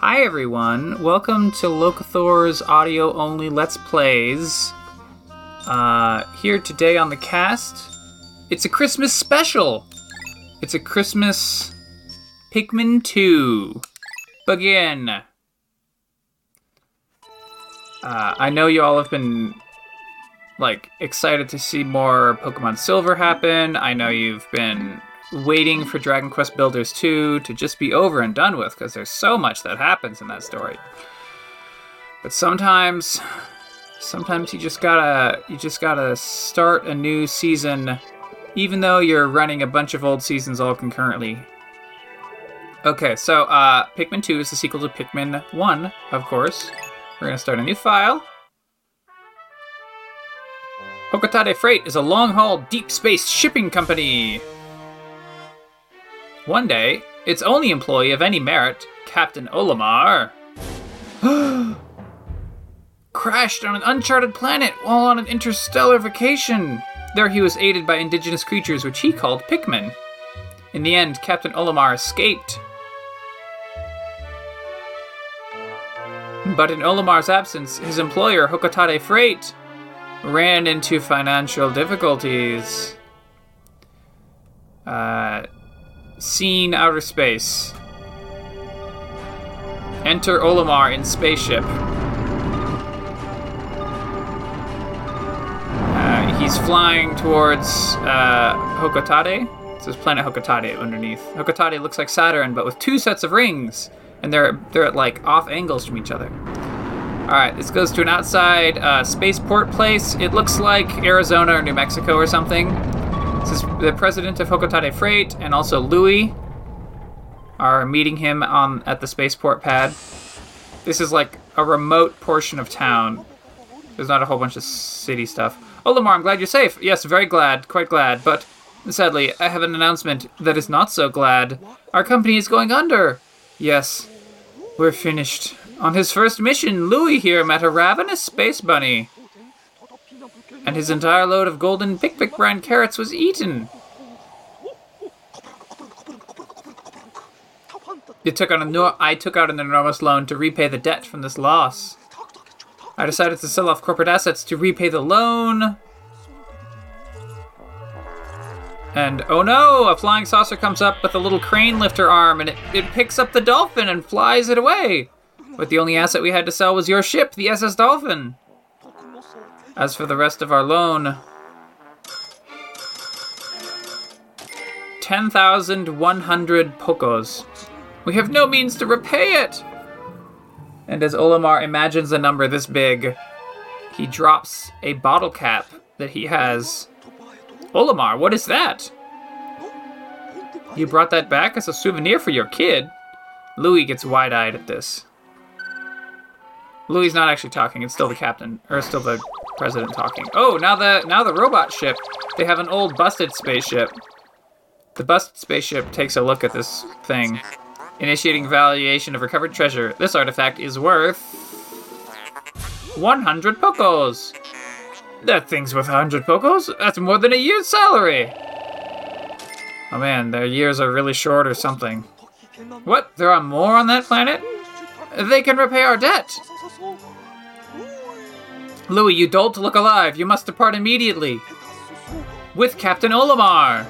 Hi everyone, welcome to Locathor's audio only Let's Plays. Uh, here today on the cast, it's a Christmas special. It's a Christmas Pikmin 2. Begin. Uh, I know you all have been like excited to see more Pokemon Silver happen. I know you've been waiting for Dragon Quest Builders 2 to just be over and done with because there's so much that happens in that story. But sometimes sometimes you just gotta you just gotta start a new season even though you're running a bunch of old seasons all concurrently. Okay, so uh Pikmin 2 is the sequel to Pikmin 1, of course. We're gonna start a new file. Hocotate Freight is a long haul deep space shipping company. One day, its only employee of any merit, Captain Olimar, crashed on an uncharted planet while on an interstellar vacation. There he was aided by indigenous creatures which he called Pikmin. In the end, Captain Olimar escaped. But in Olimar's absence, his employer, Hocotate Freight, ran into financial difficulties. Uh, seen outer space. Enter Olimar in spaceship. Uh, he's flying towards uh, Hocotate. It says planet Hocotate underneath. Hocotate looks like Saturn, but with two sets of rings, and they're they're at like off angles from each other. All right, this goes to an outside uh, spaceport place. It looks like Arizona or New Mexico or something. This is the president of Hocotate Freight and also Louie are meeting him on at the spaceport pad. This is like a remote portion of town. There's not a whole bunch of city stuff. Oh, Lamar, I'm glad you're safe. Yes, very glad, quite glad. But sadly, I have an announcement that is not so glad. Our company is going under. Yes, we're finished. On his first mission, Louie here met a ravenous space bunny. And his entire load of golden Pick Pick brand carrots was eaten. It took I took out an enormous loan to repay the debt from this loss. I decided to sell off corporate assets to repay the loan. And oh no, a flying saucer comes up with a little crane lifter arm and it, it picks up the dolphin and flies it away. But the only asset we had to sell was your ship, the SS Dolphin. As for the rest of our loan, 10,100 pokos. We have no means to repay it! And as Olimar imagines a number this big, he drops a bottle cap that he has. Olimar, what is that? You brought that back as a souvenir for your kid? Louie gets wide eyed at this. Louie not actually talking, it's still the captain, or still the president talking. Oh, now the now the robot ship. They have an old busted spaceship. The busted spaceship takes a look at this thing. Initiating valuation of recovered treasure. This artifact is worth 100 pokos. That thing's worth 100 pokos? That's more than a year's salary. Oh man, their years are really short or something. What? There are more on that planet? They can repay our debt. Louie, you dolt look alive. You must depart immediately. With Captain Olimar.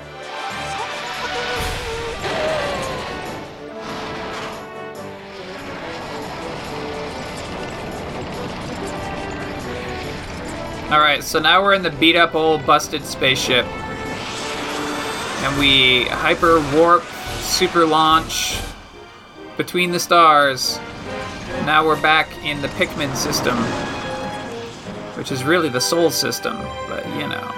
Alright, so now we're in the beat up old busted spaceship. And we hyper warp, super launch between the stars. Now we're back in the Pikmin system, which is really the Sol system, but you know.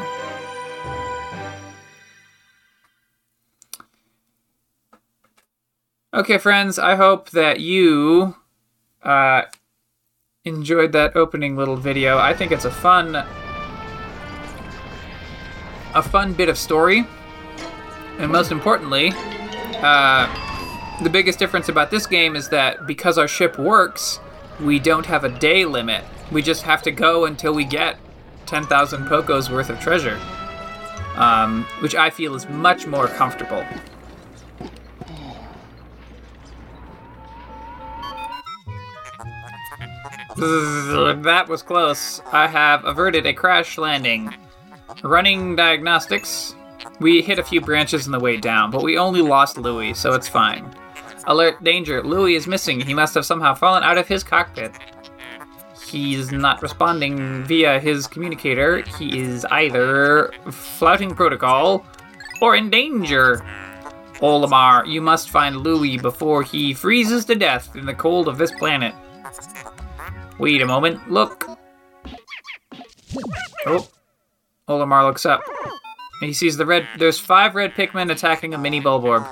Okay, friends, I hope that you uh, enjoyed that opening little video. I think it's a fun a fun bit of story. And most importantly, uh, the biggest difference about this game is that because our ship works, we don't have a day limit. We just have to go until we get 10,000 Pokos worth of treasure, um, which I feel is much more comfortable. That was close. I have averted a crash landing. Running diagnostics. We hit a few branches on the way down, but we only lost Louie, so it's fine. Alert danger. Louie is missing. He must have somehow fallen out of his cockpit. He's not responding via his communicator. He is either flouting protocol or in danger. Olimar, you must find Louie before he freezes to death in the cold of this planet. Wait a moment. Look. Oh. Olimar looks up. He sees the red. There's five red Pikmin attacking a mini Bulborb.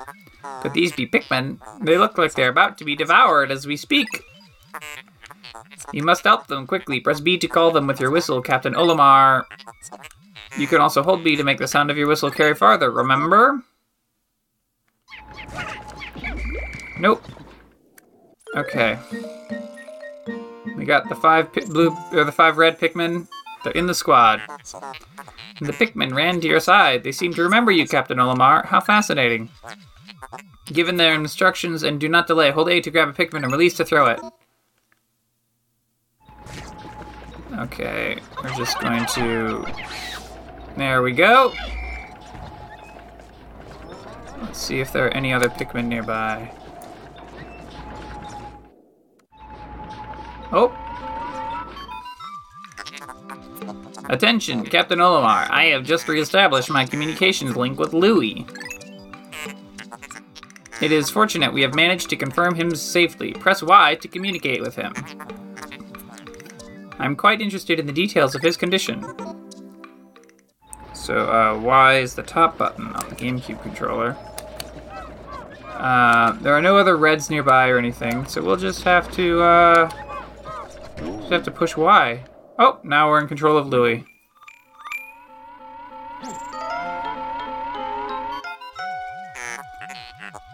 Could these be Pikmin? They look like they're about to be devoured as we speak. You must help them quickly. Press B to call them with your whistle, Captain Olimar. You can also hold B to make the sound of your whistle carry farther, remember? Nope. Okay. We got the five blue or the five red Pikmin. They're in the squad. And the Pikmin ran to your side. They seem to remember you, Captain Olimar. How fascinating. Given their instructions and do not delay, hold A to grab a Pikmin and release to throw it. Okay, we're just going to... There we go. Let's see if there are any other Pikmin nearby. Oh! Attention, Captain Olimar. I have just reestablished my communications link with Louie. It is fortunate we have managed to confirm him safely. Press Y to communicate with him. I'm quite interested in the details of his condition. So, uh, Y is the top button on the GameCube controller. Uh, there are no other reds nearby or anything, so we'll just have to, uh, just have to push Y. Oh, now we're in control of Louie.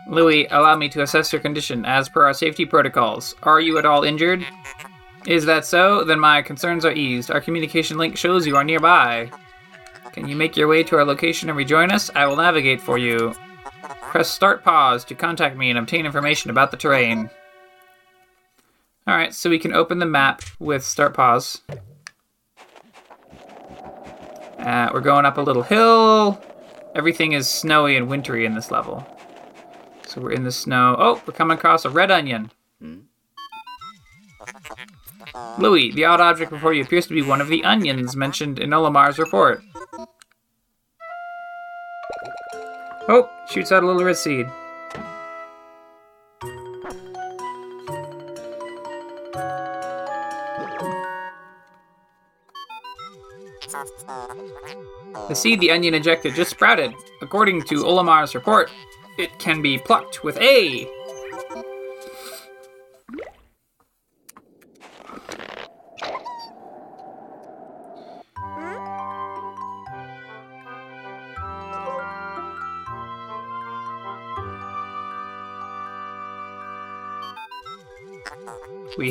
Louie, allow me to assess your condition as per our safety protocols. Are you at all injured? Is that so? Then my concerns are eased. Our communication link shows you are nearby. Can you make your way to our location and rejoin us? I will navigate for you. Press start pause to contact me and obtain information about the terrain. Alright, so we can open the map with start pause. Uh, we're going up a little hill. Everything is snowy and wintry in this level. So we're in the snow. Oh, we're coming across a red onion. Louie, the odd object before you appears to be one of the onions mentioned in Olimar's report. Oh, shoots out a little red seed. The seed the onion ejected just sprouted. According to Olimar's report, it can be plucked with A.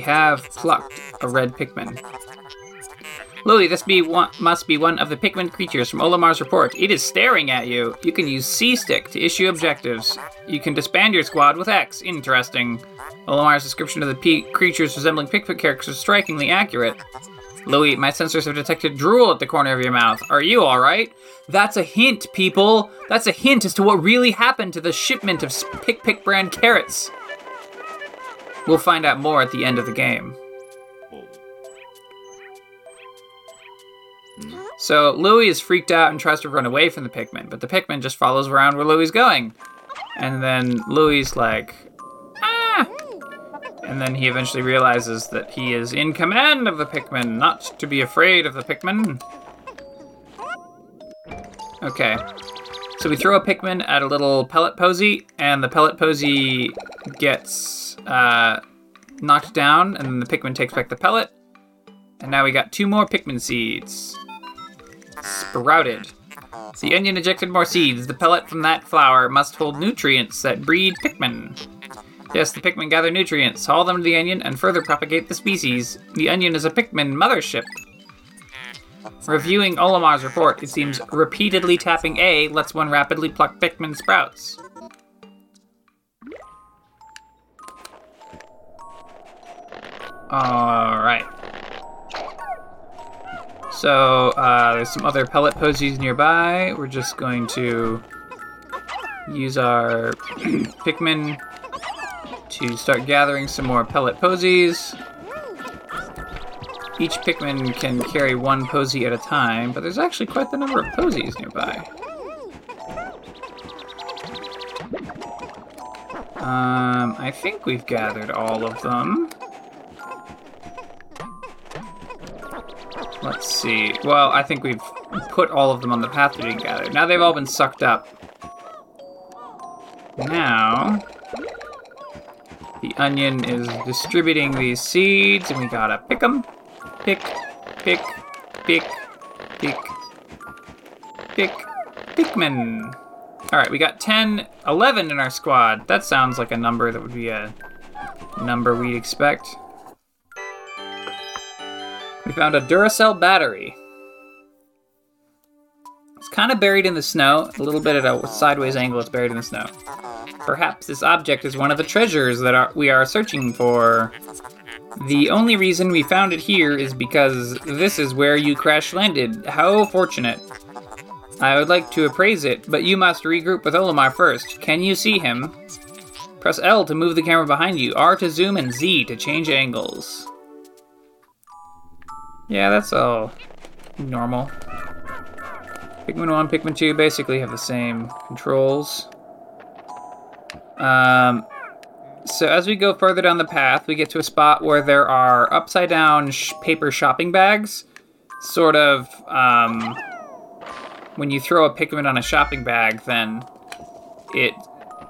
have plucked a red Pikmin. Louie, this be one, must be one of the Pikmin creatures from Olimar's report. It is staring at you. You can use C-Stick to issue objectives. You can disband your squad with X. Interesting. Olimar's description of the P- creatures resembling Pikmin characters is strikingly accurate. Louie, my sensors have detected drool at the corner of your mouth. Are you alright? That's a hint, people. That's a hint as to what really happened to the shipment of Pick Pick brand carrots. We'll find out more at the end of the game. So Louie is freaked out and tries to run away from the Pikmin, but the Pikmin just follows around where Louie is going. And then Louie like, ah! And then he eventually realizes that he is in command of the Pikmin, not to be afraid of the Pikmin. Okay. So we throw a Pikmin at a little pellet posy, and the pellet posy gets uh, knocked down, and then the Pikmin takes back the pellet. And now we got two more Pikmin seeds sprouted. The onion ejected more seeds. The pellet from that flower must hold nutrients that breed Pikmin. Yes, the Pikmin gather nutrients, haul them to the onion, and further propagate the species. The onion is a Pikmin mothership. Reviewing Olimar's report, it seems repeatedly tapping A lets one rapidly pluck Pikmin sprouts. Alright. So uh, there's some other pellet posies nearby. We're just going to use our Pikmin to start gathering some more pellet posies. Each Pikmin can carry one posy at a time, but there's actually quite the number of posies nearby. Um, I think we've gathered all of them. Let's see. Well, I think we've put all of them on the path gather. Now they've all been sucked up. Now, the onion is distributing these seeds, and we gotta pick them. Pick, pick, pick, pick, pick, Pikmin. All right, we got 10, 11 in our squad. That sounds like a number that would be a number we'd expect. We found a Duracell battery. It's kind of buried in the snow, a little bit at a sideways angle, it's buried in the snow. Perhaps this object is one of the treasures that are, we are searching for. The only reason we found it here is because this is where you crash landed. How fortunate. I would like to appraise it, but you must regroup with Olimar first. Can you see him? Press L to move the camera behind you, R to zoom, and Z to change angles. Yeah, that's all normal. Pikmin 1, Pikmin 2 basically have the same controls. Um, so as we go further down the path, we get to a spot where there are upside down sh- paper shopping bags. Sort of, um, when you throw a Pikmin on a shopping bag, then it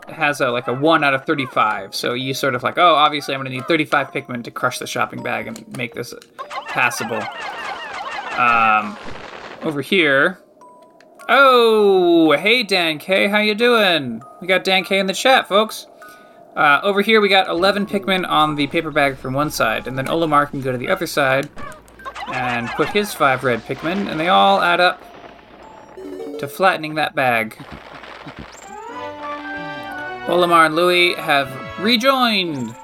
has a like a 1 out of 35. So you sort of like, oh, obviously I'm to need 35 Pikmin to crush the shopping bag and make this passable. Um, over here. Oh, hey Dan K, how you doing? We got Dan K in the chat, folks. Uh, over here we got 11 Pikmin on the paper bag from one side, and then Olimar can go to the other side and put his five red Pikmin, and they all add up to flattening that bag. Olimar and Louie have rejoined.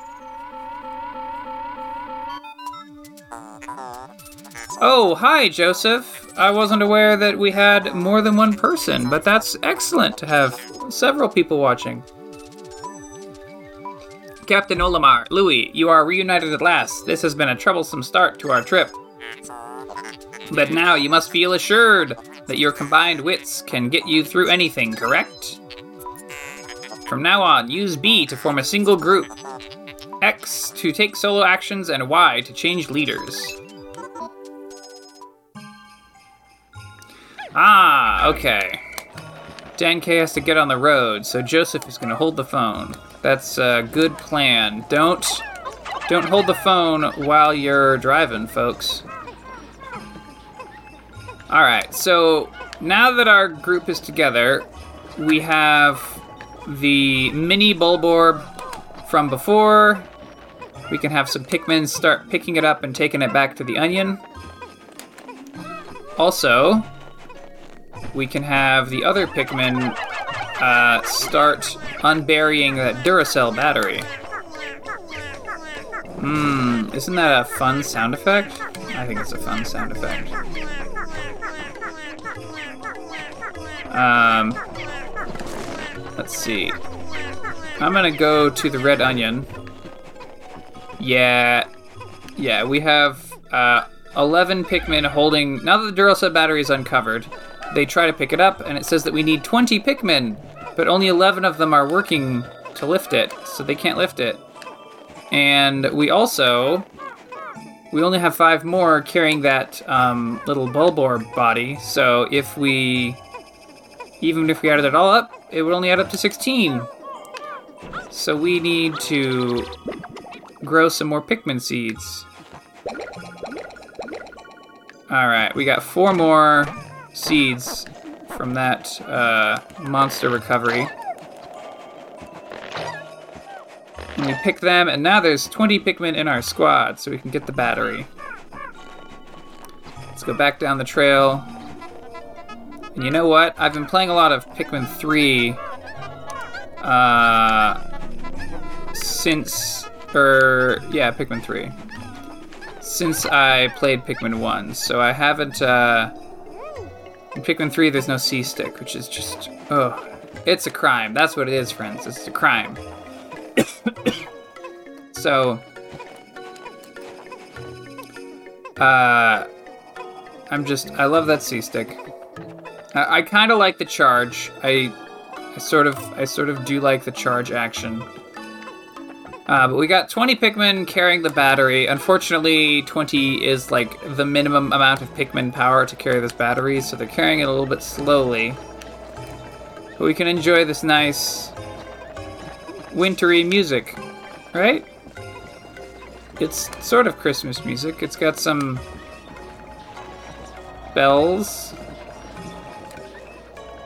Oh, hi, Joseph. I wasn't aware that we had more than one person, but that's excellent to have several people watching. Captain Olimar, Louie, you are reunited at last. This has been a troublesome start to our trip. But now you must feel assured that your combined wits can get you through anything, correct? From now on, use B to form a single group, X to take solo actions, and Y to change leaders. Ah, okay. Dan K has to get on the road, so Joseph is going to hold the phone. That's a good plan. Don't don't hold the phone while you're driving, folks. All right. So, now that our group is together, we have the mini Bulborb from before. We can have some Pikmin start picking it up and taking it back to the onion. Also, we can have the other Pikmin uh, start unburying that Duracell battery. Hmm, isn't that a fun sound effect? I think it's a fun sound effect. Um, let's see. I'm gonna go to the red onion. Yeah, yeah, we have uh, 11 Pikmin holding. Now that the Duracell battery is uncovered, they try to pick it up, and it says that we need 20 Pikmin, but only 11 of them are working to lift it, so they can't lift it. And we also. We only have five more carrying that um, little Bulborb body, so if we. Even if we added it all up, it would only add up to 16. So we need to grow some more Pikmin seeds. Alright, we got four more seeds from that uh, monster recovery. And we pick them, and now there's 20 Pikmin in our squad, so we can get the battery. Let's go back down the trail. And you know what? I've been playing a lot of Pikmin 3 uh, since, er, yeah, Pikmin 3. since I played Pikmin 1, so I haven't. Uh, in Pikmin 3, there's no C stick, which is just. Oh. It's a crime. That's what it is, friends. It's a crime. so. Uh. I'm just. I love that C stick. I, I kind of like the charge. I, I sort of. I sort of do like the charge action. Uh, but we got 20 Pikmin carrying the battery. Unfortunately, 20 is like the minimum amount of Pikmin power to carry this battery, so they're carrying it a little bit slowly. But we can enjoy this nice wintry music, right? It's sort of Christmas music. It's got some bells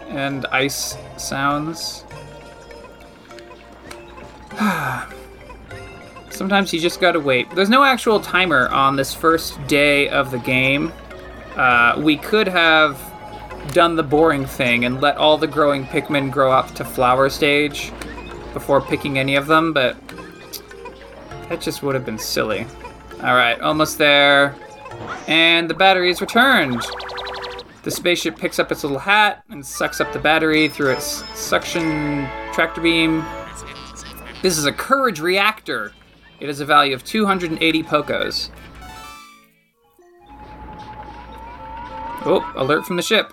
and ice sounds. Sometimes you just gotta wait. There's no actual timer on this first day of the game. Uh, we could have done the boring thing and let all the growing Pikmin grow up to flower stage before picking any of them, but that just would have been silly. Alright, almost there. And the battery is returned. The spaceship picks up its little hat and sucks up the battery through its suction tractor beam. This is a courage reactor. It has a value of 280 Pokos. Oh, alert from the ship.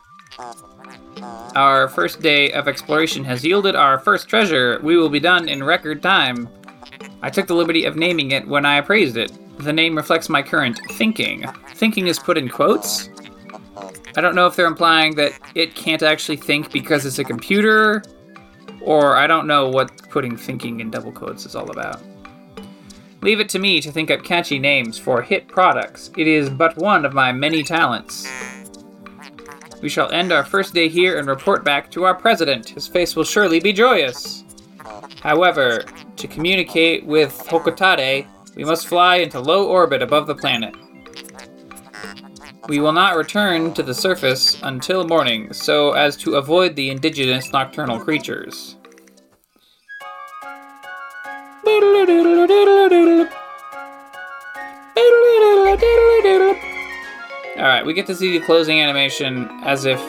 Our first day of exploration has yielded our first treasure. We will be done in record time. I took the liberty of naming it when I appraised it. The name reflects my current thinking. Thinking is put in quotes. I don't know if they're implying that it can't actually think because it's a computer, or I don't know what putting thinking in double quotes is all about. Leave it to me to think up catchy names for hit products. It is but one of my many talents. We shall end our first day here and report back to our president. His face will surely be joyous. However, to communicate with Hocotate, we must fly into low orbit above the planet. We will not return to the surface until morning, so as to avoid the indigenous nocturnal creatures. Alright, we get to see the closing animation as if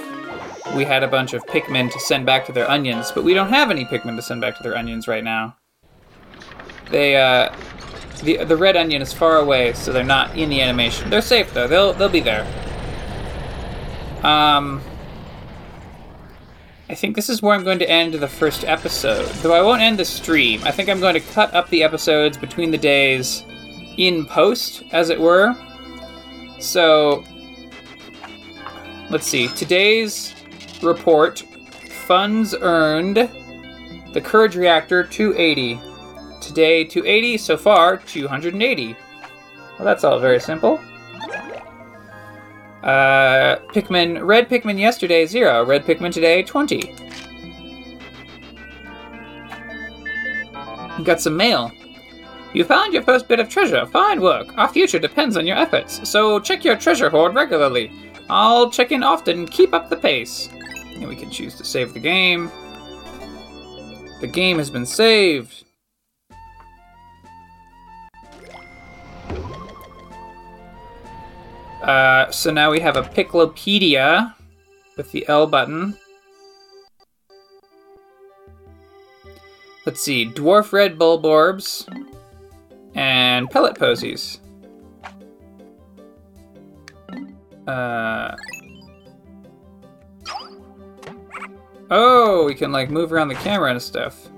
we had a bunch of Pikmin to send back to their onions, but we don't have any Pikmin to send back to their onions right now. They, uh, the, the red onion is far away, so they're not in the animation. They're safe though, they'll, they'll be there. Um, I think this is where I'm going to end the first episode. Though I won't end the stream. I think I'm going to cut up the episodes between the days in post, as it were. So, let's see. Today's report funds earned the Courage Reactor 280. Today, 280. So far, 280. Well, that's all very simple. Uh, Pikmin, red Pikmin yesterday, zero. Red Pikmin today, 20. Got some mail. You found your first bit of treasure. Fine work. Our future depends on your efforts, so check your treasure hoard regularly. I'll check in often. Keep up the pace. And we can choose to save the game. The game has been saved. Uh, so now we have a Piclopedia with the L button. Let's see, Dwarf Red Bulborbs and Pellet Posies. Uh, oh, we can like move around the camera and stuff.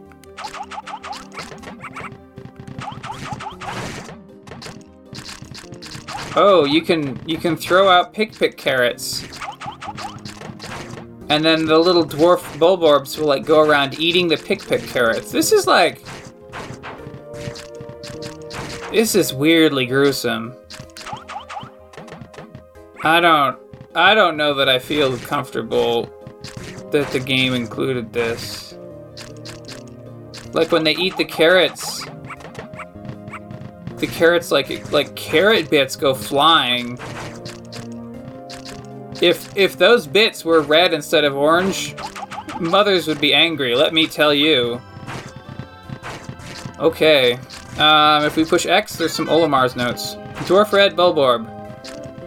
Oh, you can you can throw out pick pick carrots. And then the little dwarf bulborbs will like go around eating the pick pick carrots. This is like This is weirdly gruesome. I don't I don't know that I feel comfortable that the game included this. Like when they eat the carrots, the carrots like like carrot bits go flying. If if those bits were red instead of orange, mothers would be angry, let me tell you. Okay. Um, if we push X, there's some Olimar's notes. Dwarf Red Bulborb.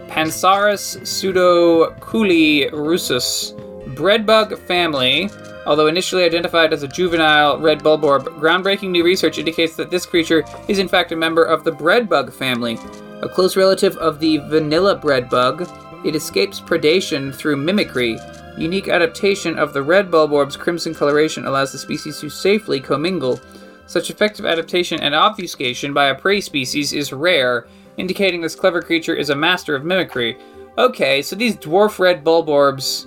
Pansaris pseudoculi russus. Breadbug family. Although initially identified as a juvenile red bulborb, groundbreaking new research indicates that this creature is in fact a member of the breadbug family, a close relative of the vanilla breadbug. It escapes predation through mimicry. Unique adaptation of the red bulborb's crimson coloration allows the species to safely commingle. Such effective adaptation and obfuscation by a prey species is rare, indicating this clever creature is a master of mimicry. Okay, so these dwarf red bulborbs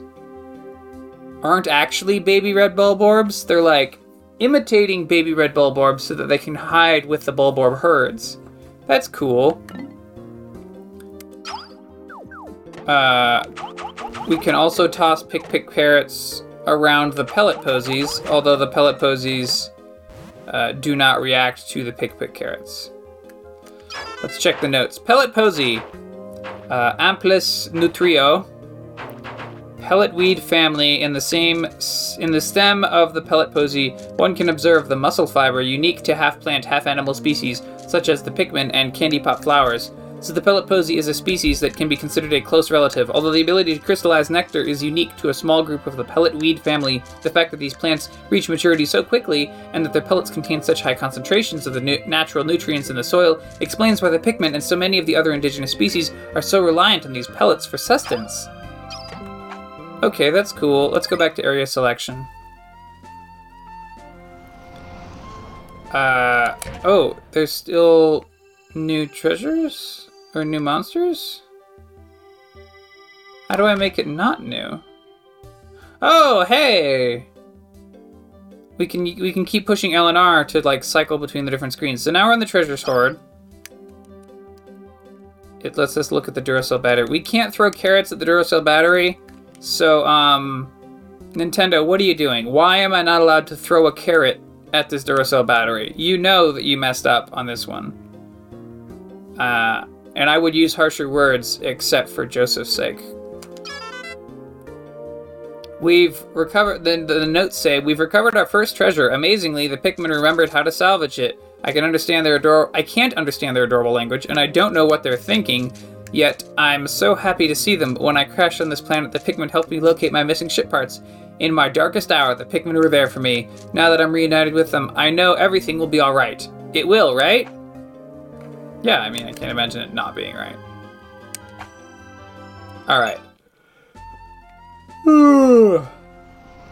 aren't actually baby red bulborbs. They're like imitating baby red bulborbs so that they can hide with the bulborb herds. That's cool. Uh, we can also toss pick pick parrots around the pellet posies, although the pellet posies uh, do not react to the pick pick carrots. Let's check the notes. Pellet posy, uh, Amplis nutrio, pellet weed family in the same in the stem of the pellet posy one can observe the muscle fiber unique to half plant half animal species such as the pikmin and candy pop flowers. So the pellet posy is a species that can be considered a close relative although the ability to crystallize nectar is unique to a small group of the pellet weed family. The fact that these plants reach maturity so quickly and that their pellets contain such high concentrations of the nu- natural nutrients in the soil explains why the pikmin and so many of the other indigenous species are so reliant on these pellets for sustenance Okay, that's cool. Let's go back to area selection. Uh, oh, there's still new treasures? Or new monsters? How do I make it not new? Oh, hey! We can we can keep pushing L and R to like cycle between the different screens. So now we're in the treasures hoard. It lets us look at the Duracell battery. We can't throw carrots at the Duracell battery so, um, Nintendo, what are you doing? Why am I not allowed to throw a carrot at this Duracell battery? You know that you messed up on this one. Uh, and I would use harsher words except for Joseph's sake. We've recovered, the, the notes say, we've recovered our first treasure. Amazingly, the Pikmin remembered how to salvage it. I can understand their ador- I can't understand their adorable language, and I don't know what they're thinking, Yet, I'm so happy to see them. When I crashed on this planet, the Pikmin helped me locate my missing ship parts. In my darkest hour, the Pikmin were there for me. Now that I'm reunited with them, I know everything will be alright. It will, right? Yeah, I mean, I can't imagine it not being right. Alright.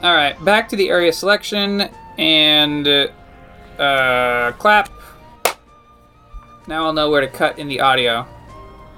Alright, back to the area selection, and... Uh, clap. Now I'll know where to cut in the audio.